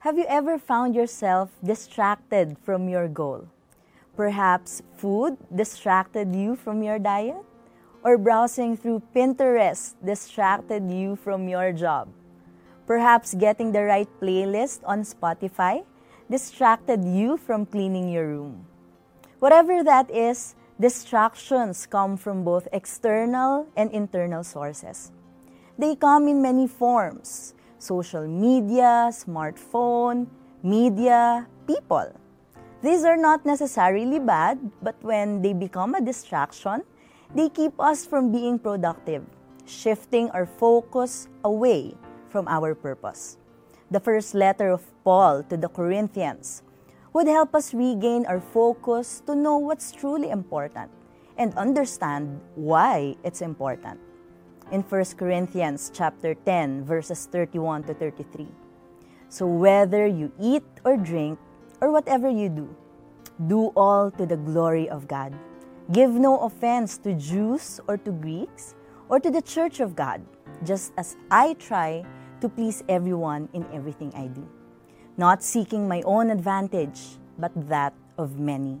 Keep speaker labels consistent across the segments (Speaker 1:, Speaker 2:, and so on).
Speaker 1: Have you ever found yourself distracted from your goal? Perhaps food distracted you from your diet? Or browsing through Pinterest distracted you from your job? Perhaps getting the right playlist on Spotify distracted you from cleaning your room. Whatever that is, distractions come from both external and internal sources. They come in many forms social media, smartphone, media, people. These are not necessarily bad, but when they become a distraction, they keep us from being productive, shifting our focus away from our purpose. The first letter of Paul to the Corinthians would help us regain our focus to know what's truly important and understand why it's important in 1 Corinthians chapter 10 verses 31 to 33. So whether you eat or drink or whatever you do, do all to the glory of God. Give no offense to Jews or to Greeks or to the church of God, just as I try to please everyone in everything I do, not seeking my own advantage, but that of many,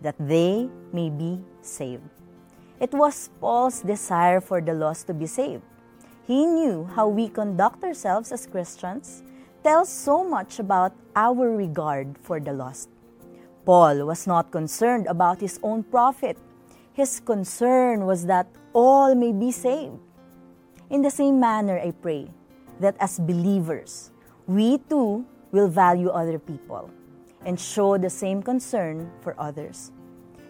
Speaker 1: that they may be saved. It was Paul's desire for the lost to be saved. He knew how we conduct ourselves as Christians tells so much about our regard for the lost. Paul was not concerned about his own profit. His concern was that all may be saved. In the same manner, I pray that as believers, we too will value other people and show the same concern for others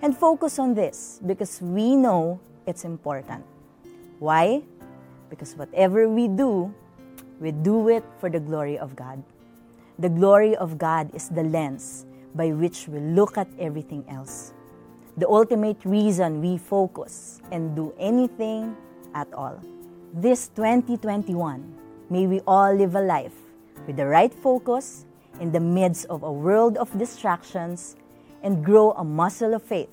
Speaker 1: and focus on this because we know it's important. Why? Because whatever we do, we do it for the glory of God. The glory of God is the lens by which we look at everything else. The ultimate reason we focus and do anything at all. This 2021, may we all live a life with the right focus in the midst of a world of distractions and grow a muscle of faith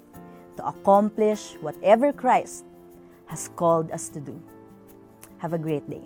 Speaker 1: to accomplish whatever Christ has called us to do. Have a great day.